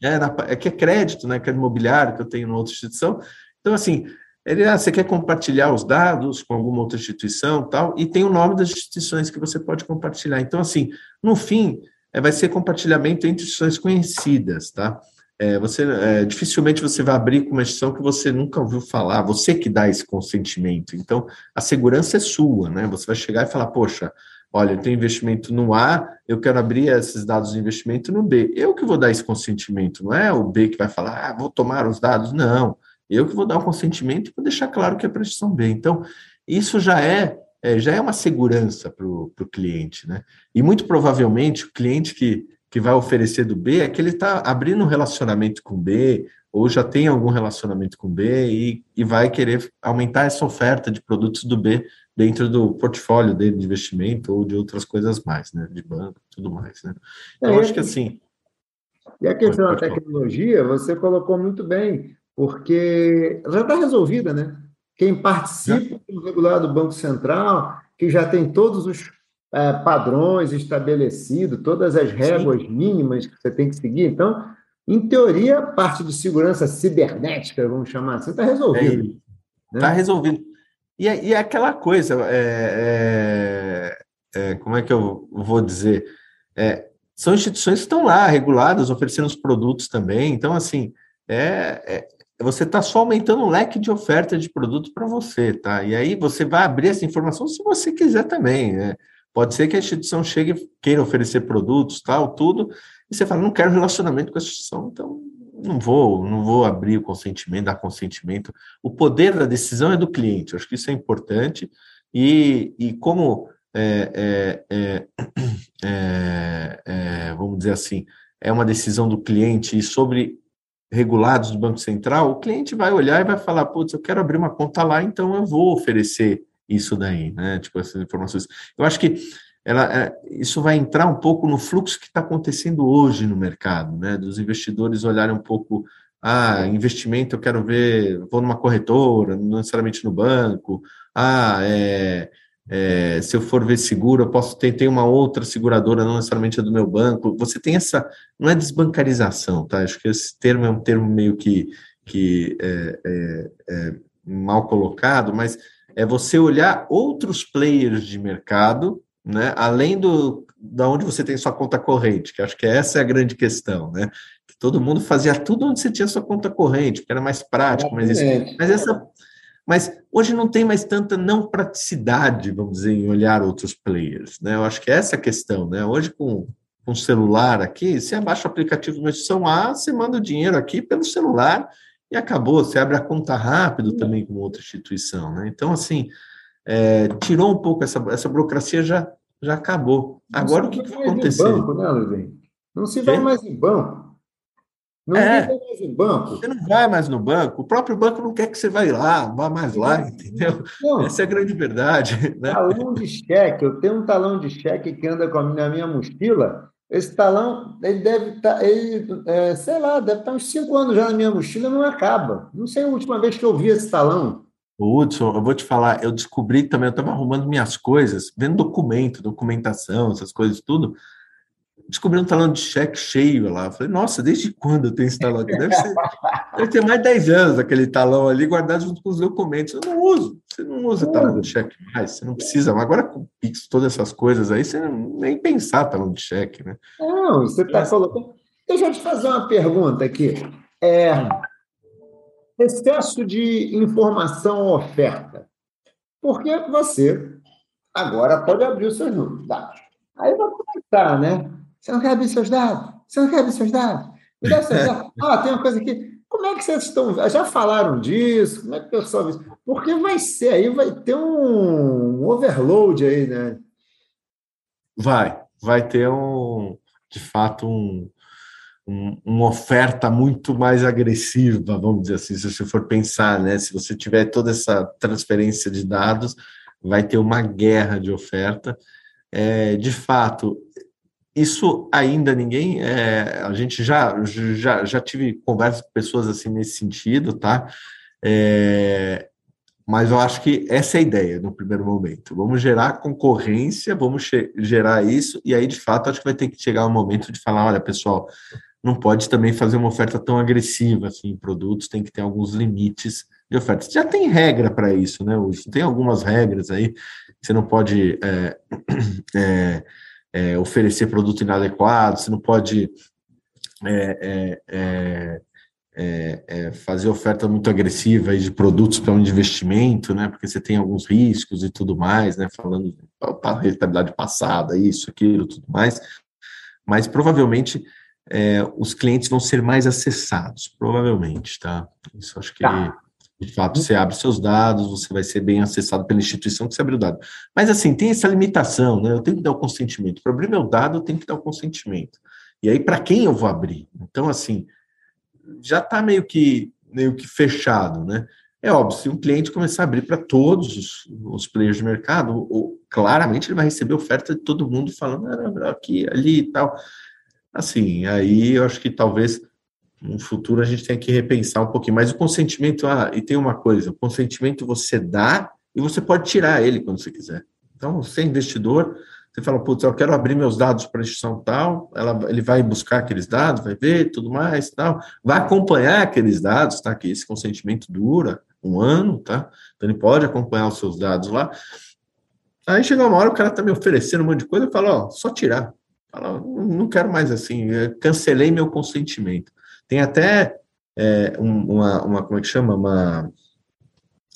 B: É, na, é que é crédito, né? Que é imobiliário que eu tenho em outra instituição. Então, assim, ele, ah, você quer compartilhar os dados com alguma outra instituição tal, e tem o nome das instituições que você pode compartilhar. Então, assim, no fim, é, vai ser compartilhamento entre instituições conhecidas, tá? É, você é, dificilmente você vai abrir com uma instituição que você nunca ouviu falar, você que dá esse consentimento. Então, a segurança é sua, né? Você vai chegar e falar, poxa, olha, eu tenho investimento no A, eu quero abrir esses dados de investimento no B. Eu que vou dar esse consentimento, não é o B que vai falar, ah, vou tomar os dados. Não, eu que vou dar o consentimento e vou deixar claro que é instituição B. Então, isso já é, é já é uma segurança para o cliente, né? E muito provavelmente o cliente que que vai oferecer do B é que ele está abrindo um relacionamento com B, ou já tem algum relacionamento com B, e, e vai querer aumentar essa oferta de produtos do B dentro do portfólio dele de investimento ou de outras coisas mais, né? De banco tudo mais, né? Então, é, acho que assim.
A: E a questão da tecnologia, você colocou muito bem, porque já está resolvida, né? Quem participa do regulado do Banco Central, que já tem todos os é, padrões estabelecidos, todas as réguas Sim. mínimas que você tem que seguir. Então, em teoria, a parte de segurança cibernética, vamos chamar assim, está resolvido. Está
B: é, né? Tá resolvido. E, é, e é aquela coisa, é, é, é, como é que eu vou dizer? São instituições que estão lá, reguladas, oferecendo os produtos também. Então, assim, é, você está só aumentando o leque de oferta de produtos para você, tá? E aí você vai abrir essa informação se você quiser também. Né? Pode ser que a instituição chegue, queira oferecer produtos, tal, tudo, e você fala, não quero relacionamento com a instituição, então não vou, não vou abrir o consentimento, dar consentimento. O poder da decisão é do cliente, acho que isso é importante, e, e como, é, é, é, é, é vamos dizer assim, é uma decisão do cliente e sobre regulados do Banco Central, o cliente vai olhar e vai falar, putz, eu quero abrir uma conta lá, então eu vou oferecer isso daí, né? Tipo, essas informações. Eu acho que ela, é, isso vai entrar um pouco no fluxo que está acontecendo hoje no mercado, né? Dos investidores olharem um pouco, ah, investimento, eu quero ver, vou numa corretora, não necessariamente no banco, ah, é, é, se eu for ver seguro, eu posso ter, ter uma outra seguradora, não necessariamente a do meu banco. Você tem essa, não é desbancarização, tá? Acho que esse termo é um termo meio que, que é, é, é mal colocado, mas é você olhar outros players de mercado, né, além do da onde você tem sua conta corrente, que acho que essa é a grande questão, né? Que todo mundo fazia tudo onde você tinha sua conta corrente, porque era mais prático, mas, isso, mas essa mas hoje não tem mais tanta não praticidade, vamos dizer, em olhar outros players, né? Eu acho que essa é a questão, né? Hoje com com celular aqui, você abaixa o aplicativo de instituição A, você manda o dinheiro aqui pelo celular e acabou. Você abre a conta rápido também com outra instituição, né? Então, assim, é, tirou um pouco essa, essa burocracia, já, já acabou. Agora, o que, que vai acontecer?
A: Banco, né, Luizinho? Não se vai mais em banco.
B: Não é, vai mais em banco. Você não vai mais no banco. O próprio banco não quer que você vá lá, vá mais lá, entendeu? Não, Essa é a grande verdade.
A: Né? Talão de cheque. Eu tenho um talão de cheque que anda na minha mochila esse talão, ele deve estar, tá, ele, é, sei lá, deve estar uns cinco anos já na minha mochila não acaba. Não sei a última vez que eu vi esse talão.
B: O Hudson, eu vou te falar, eu descobri também, eu estava arrumando minhas coisas, vendo documento, documentação, essas coisas tudo. descobri um talão de cheque cheio lá. Eu falei, nossa, desde quando eu tenho esse talão aqui? Deve, ser, deve ter mais de 10 anos aquele talão ali guardado junto com os documentos. Eu não uso, você não usa talão de cheque mais, você não precisa. Agora com Pix, todas essas coisas aí, você não, nem pensar talão de cheque, né?
A: Não, você está colocando. Deixa eu te fazer uma pergunta aqui. É, excesso de informação oferta. Porque você agora pode abrir os seus dados. Aí vai começar, né? Você não quer abrir seus dados? Você não quer abrir seus dados? Me dá seus dados. Ah, tem uma coisa aqui. Como é que vocês estão. Já falaram disso? Como é que o pessoal isso? Porque vai ser aí, vai ter um overload aí, né?
B: Vai, vai ter um, de fato, um, um, uma oferta muito mais agressiva, vamos dizer assim, se você for pensar, né? Se você tiver toda essa transferência de dados, vai ter uma guerra de oferta. É, de fato, isso ainda ninguém. É, a gente já, já, já tive conversas com pessoas assim nesse sentido, tá? É, mas eu acho que essa é a ideia no primeiro momento. Vamos gerar concorrência, vamos gerar isso, e aí, de fato, acho que vai ter que chegar um momento de falar: olha, pessoal, não pode também fazer uma oferta tão agressiva assim, em produtos, tem que ter alguns limites de ofertas. Já tem regra para isso, né? Tem algumas regras aí, você não pode. É, é, é, oferecer produto inadequado, você não pode é, é, é fazer oferta muito agressiva de produtos para um investimento, né? Porque você tem alguns riscos e tudo mais, né? Falando para rentabilidade passada, isso, aquilo, tudo mais. Mas provavelmente os clientes vão ser mais acessados, provavelmente, tá? Isso acho que. Tá. De fato, você abre seus dados, você vai ser bem acessado pela instituição que você abriu o dado. Mas, assim, tem essa limitação, né? Eu tenho que dar o consentimento. Para abrir meu dado, eu tenho que dar o consentimento. E aí, para quem eu vou abrir? Então, assim, já está meio que, meio que fechado, né? É óbvio, se um cliente começar a abrir para todos os, os, players de mercado, ou, claramente ele vai receber oferta de todo mundo falando ah, aqui, ali e tal. Assim, aí eu acho que talvez no futuro a gente tem que repensar um pouquinho. Mas o consentimento, ah, e tem uma coisa, o consentimento você dá e você pode tirar ele quando você quiser. Então, você é investidor, você fala, putz, eu quero abrir meus dados para a instituição tal, ela, ele vai buscar aqueles dados, vai ver tudo mais, tal, vai acompanhar aqueles dados, tá? Que esse consentimento dura um ano, tá? Então ele pode acompanhar os seus dados lá. Aí chega uma hora, o cara tá me oferecendo um monte de coisa, eu falo, ó, só tirar. Fala, não quero mais assim, cancelei meu consentimento. Tem até é, uma, uma, como é que chama? Uma,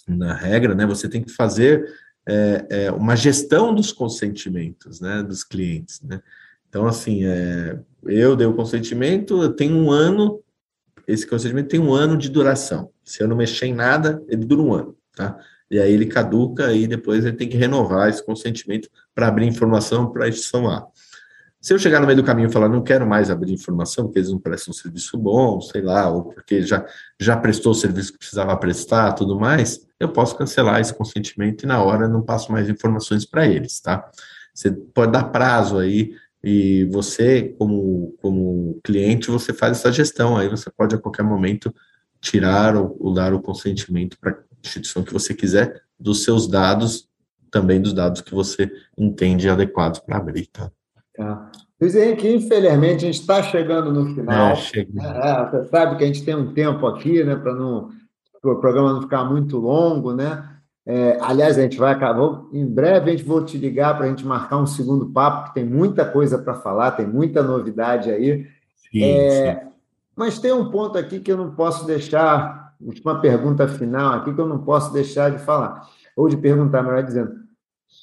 B: na regra, né? Você tem que fazer é, é, uma gestão dos consentimentos, né? Dos clientes, né? Então, assim, é, eu dei o consentimento, eu tenho um ano, esse consentimento tem um ano de duração. Se eu não mexer em nada, ele dura um ano, tá? E aí ele caduca e depois ele tem que renovar esse consentimento para abrir informação para a instituição A. Se eu chegar no meio do caminho e falar, não quero mais abrir informação, porque eles não prestam serviço bom, sei lá, ou porque já, já prestou o serviço que precisava prestar, tudo mais, eu posso cancelar esse consentimento e na hora não passo mais informações para eles, tá? Você pode dar prazo aí e você, como, como cliente, você faz essa gestão, aí você pode a qualquer momento tirar ou, ou dar o consentimento para a instituição que você quiser dos seus dados, também dos dados que você entende adequados para abrir, tá?
A: Tá. Luiz Henrique, infelizmente, a gente está chegando no final. É, é, você sabe que a gente tem um tempo aqui, né, para não o programa não ficar muito longo, né? É, aliás, a gente vai acabar. Em breve a gente vou te ligar para a gente marcar um segundo papo, que tem muita coisa para falar, tem muita novidade aí. Sim, é, sim. Mas tem um ponto aqui que eu não posso deixar, uma pergunta final aqui que eu não posso deixar de falar, ou de perguntar, melhor dizendo.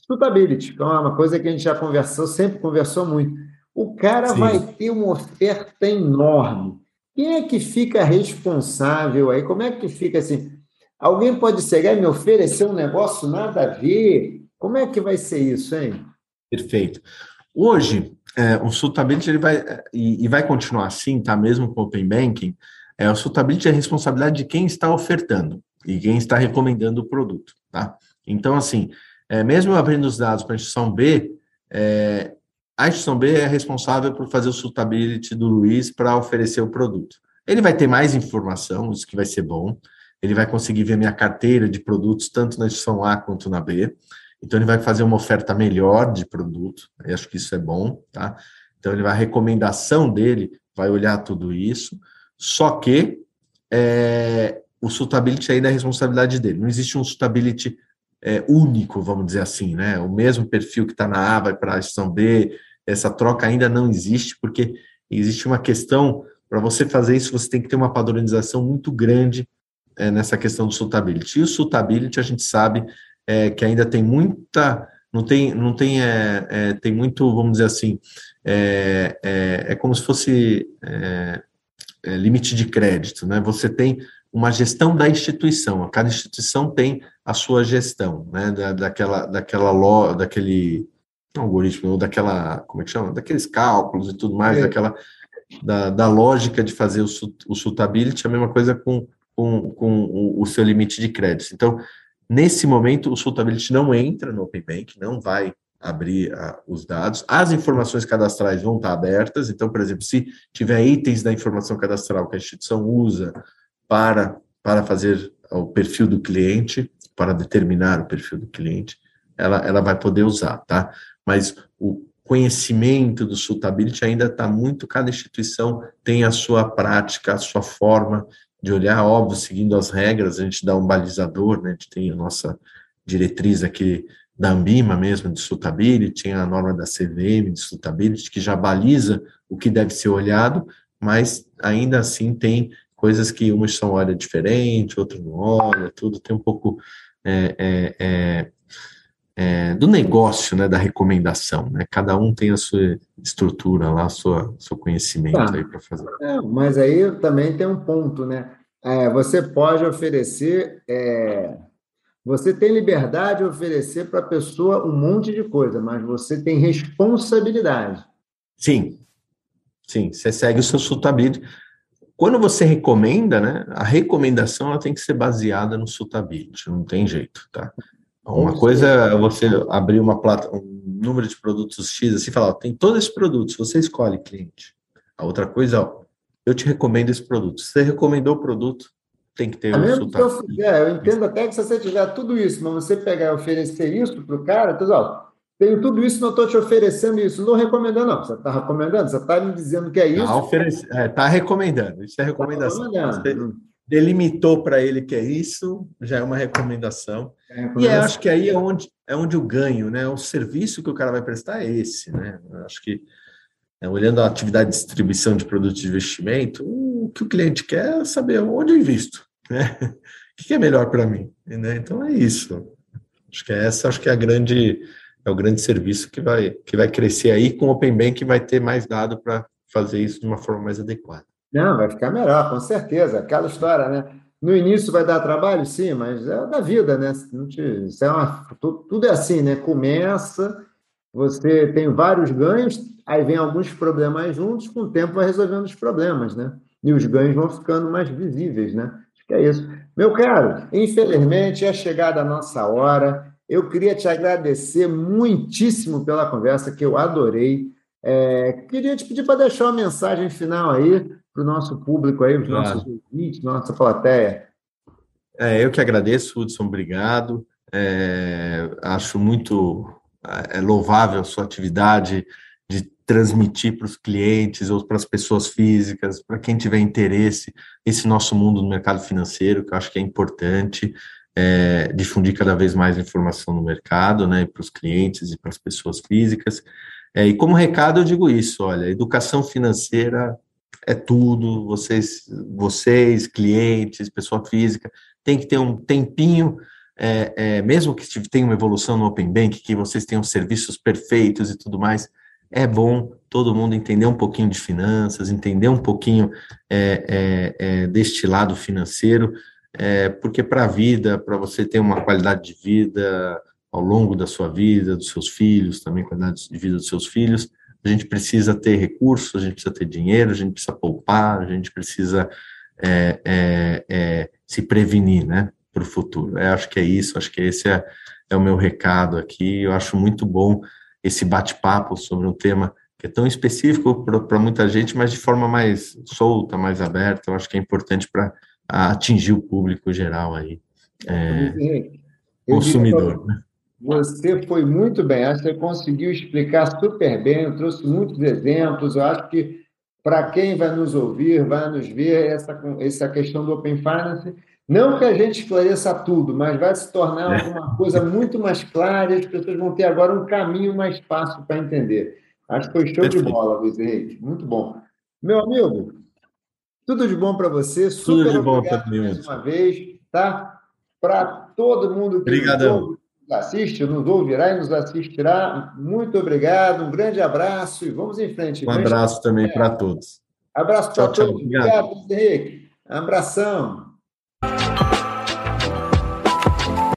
A: Suitability, que é uma coisa que a gente já conversou, sempre conversou muito. O cara Sim. vai ter uma oferta enorme. Quem é que fica responsável aí? Como é que fica assim? Alguém pode chegar e me oferecer um negócio nada a ver? Como é que vai ser isso, hein?
B: Perfeito. Hoje, é, o Suitability ele vai, e, e, vai continuar assim, tá? Mesmo com o Open Banking, é, o Suitability é a responsabilidade de quem está ofertando e quem está recomendando o produto, tá? Então, assim, é, mesmo abrindo os dados para a instituição B, é, a instituição B é responsável por fazer o suitability do Luiz para oferecer o produto. Ele vai ter mais informação, isso que vai ser bom. Ele vai conseguir ver minha carteira de produtos, tanto na instituição A quanto na B. Então, ele vai fazer uma oferta melhor de produto. Eu acho que isso é bom, tá? Então, ele vai, a recomendação dele vai olhar tudo isso, só que é, o suitability ainda é responsabilidade dele. Não existe um suitability é, único, vamos dizer assim, né? O mesmo perfil que está na A vai para a seção B, essa troca ainda não existe, porque existe uma questão, para você fazer isso, você tem que ter uma padronização muito grande é, nessa questão do suitability. E o suitability, a gente sabe é, que ainda tem muita, não tem, não tem, é, é tem muito, vamos dizer assim, é, é, é como se fosse limite de crédito, né? Você tem uma gestão da instituição, cada instituição tem a sua gestão, né? Da, daquela, daquela, lo, daquele algoritmo, ou daquela, como é que chama? Daqueles cálculos e tudo mais, daquela, da, da lógica de fazer o, o suitability, a mesma coisa com com, com o, o, seu limite de crédito. Então, nesse momento, o Suitability não entra no Open Bank, não vai abrir uh, os dados. As informações cadastrais vão estar abertas. Então, por exemplo, se tiver itens da informação cadastral que a instituição usa para, para fazer o perfil do cliente, para determinar o perfil do cliente, ela, ela vai poder usar, tá? Mas o conhecimento do Suitability ainda está muito, cada instituição tem a sua prática, a sua forma de olhar, óbvio, seguindo as regras, a gente dá um balizador, né? A gente tem a nossa diretriz aqui da Ambima mesmo, de suitability, tem a norma da CVM de suitability, que já baliza o que deve ser olhado, mas ainda assim tem coisas que umas são olha diferente, outras não olha, tudo tem um pouco é, é, é, é, do negócio, né, da recomendação, né? Cada um tem a sua estrutura lá, sua seu conhecimento tá. aí para fazer.
A: É, mas aí também tem um ponto, né? É, você pode oferecer, você tem liberdade de oferecer para a pessoa um monte de coisa, mas você tem responsabilidade.
B: Sim, sim. Você segue o seu suitability. Quando você recomenda, né? A recomendação ela tem que ser baseada no suitability, não tem jeito, tá? Uma coisa é você abrir uma plata, um número de produtos X assim, falar, ó, tem todos esses produtos, você escolhe cliente. A outra coisa, ó, eu te recomendo esse produto. Se você recomendou o produto, tem que ter
A: o resultado. Se eu, fizer, eu entendo até que se você tiver tudo isso, mas você pegar e oferecer isso para o cara, então, ó, tenho tudo isso, não estou te oferecendo isso. Não recomendando, não. Você está recomendando? Você está me dizendo que é isso? Está
B: oferece... é, tá recomendando. Isso é tá recomendação. Tá você delimitou para ele que é isso, já é uma recomendação. É recomendação. E acho que aí é onde, é onde o ganho, né? O serviço que o cara vai prestar é esse, né? acho que é, olhando a atividade de distribuição de produtos de investimento, o que o cliente quer é saber onde eu invisto, né? O que é melhor para mim, né? Então é isso. Acho que é essa, acho que é a grande é o grande serviço que vai que vai crescer aí com o Open Bank vai ter mais dado para fazer isso de uma forma mais adequada.
A: Não, vai ficar melhor, com certeza. Aquela história, né? No início vai dar trabalho, sim, mas é da vida, né? Isso é uma, tudo é assim, né? Começa, você tem vários ganhos, aí vem alguns problemas juntos, com o tempo vai resolvendo os problemas, né? E os ganhos vão ficando mais visíveis, né? Acho que é isso. Meu caro, infelizmente é chegada a nossa hora. Eu queria te agradecer muitíssimo pela conversa, que eu adorei. É, queria te pedir para deixar uma mensagem final aí para o nosso público aí, os claro. nossos ouvintes, nossa plateia.
B: É, eu que agradeço, Hudson, obrigado. É, acho muito é, louvável a sua atividade de transmitir para os clientes ou para as pessoas físicas, para quem tiver interesse, esse nosso mundo no mercado financeiro, que eu acho que é importante, é, difundir cada vez mais informação no mercado, né, para os clientes e para as pessoas físicas. É, e como recado eu digo isso, olha, educação financeira é tudo, vocês, vocês, clientes, pessoa física, tem que ter um tempinho, é, é, mesmo que tenha uma evolução no Open Bank, que vocês tenham serviços perfeitos e tudo mais, é bom todo mundo entender um pouquinho de finanças, entender um pouquinho é, é, é deste lado financeiro, é, porque para a vida, para você ter uma qualidade de vida ao longo da sua vida, dos seus filhos, também qualidade de vida dos seus filhos, a gente precisa ter recursos, a gente precisa ter dinheiro, a gente precisa poupar, a gente precisa é, é, é, se prevenir, né, para o futuro. Eu acho que é isso, acho que esse é, é o meu recado aqui. Eu acho muito bom esse bate-papo sobre um tema que é tão específico para muita gente, mas de forma mais solta, mais aberta. Eu acho que é importante para atingir o público geral aí, é, consumidor. Né?
A: Você foi muito bem, acho que você conseguiu explicar super bem, trouxe muitos exemplos, eu acho que para quem vai nos ouvir, vai nos ver, essa, essa questão do Open Finance, não que a gente esclareça tudo, mas vai se tornar é. uma coisa muito mais clara e as pessoas vão ter agora um caminho mais fácil para entender. Acho que foi show de bola, Luiz Henrique, muito bom. Meu amigo, tudo de bom para você,
B: super tudo de bom
A: obrigado mais uma vez, tá? Para todo mundo que
B: Obrigadão
A: assiste, nos ouvirá e nos assistirá. Muito obrigado, um grande abraço e vamos em frente.
B: Um abraço também para todos.
A: Abraço para todos. Obrigado, Henrique. Abração.